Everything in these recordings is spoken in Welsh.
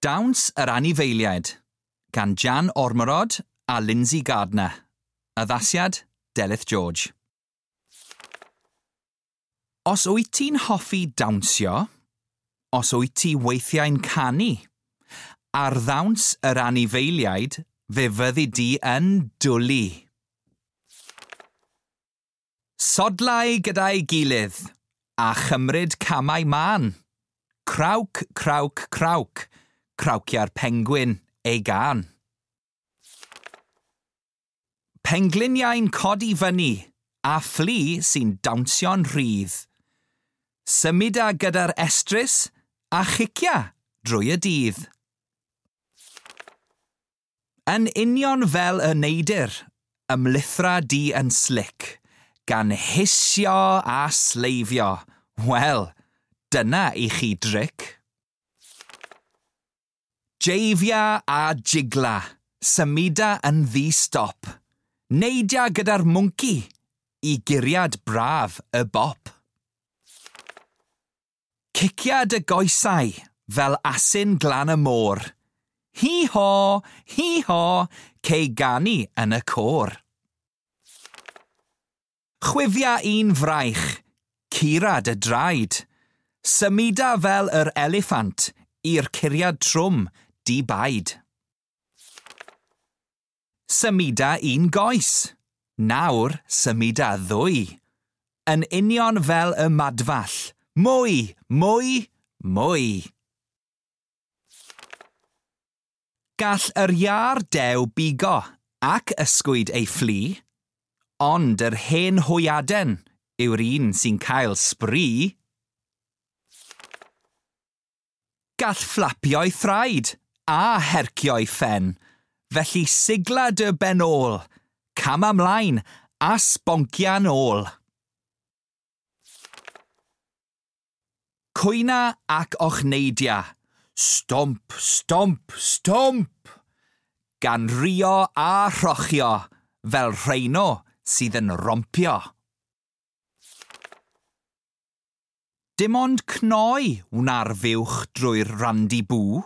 Dawns yr Anifeiliaid gan Jan Ormerod a Lindsay Gardner. Addasiad Delyth George. Os wyt ti'n hoffi dawnsio, os wyt ti weithiau'n canu, ar ddawns yr anifeiliaid, fe fyddi di yn dwlu. Sodlau gyda'i gilydd a chymryd camau man. Crawc, crawc, crawc Crawcia'r Pengwyn, ei gan. Pengliniau'n codi fyny, a fflu sy'n dawnsio'n rhydd. Symuda gyda'r estrus a chicia drwy y dydd. Yn union fel y neidr, ymlithra di yn slic, gan hisio a sleifio. Wel, dyna i chi dric. Jeifia a jigla, Symuda yn ddi-stop. Neidia gyda'r mwnci i guriad braf y bop. Ciciad y goesau fel asyn glan y môr. Hi ho, hi ho, cei gani yn y côr. Chwifia un fraich, curad y draed. Symuda fel yr eliffant i'r curiad trwm di-baid. Symuda un goes. Nawr symuda ddwy. Yn union fel y madfall. Mwy, mwy, mwy. Gall yr iar dew bigo ac ysgwyd ei fflu, ond yr hen hwyaden yw'r un sy'n cael sbri. Gall fflapio'i thraed a hercio'i ffen. Felly sigla dy ben ôl, cam amlaen a sboncia'n ôl. Cwyna ac ochneidia. Stomp, stomp, stomp! Gan rio a rhochio, fel rheino sydd yn rompio. Dim ond cnoi wna'r fywch drwy'r randi bŵ.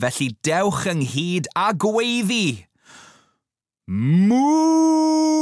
Felly dewch ynghyd a gweiddi. Moo!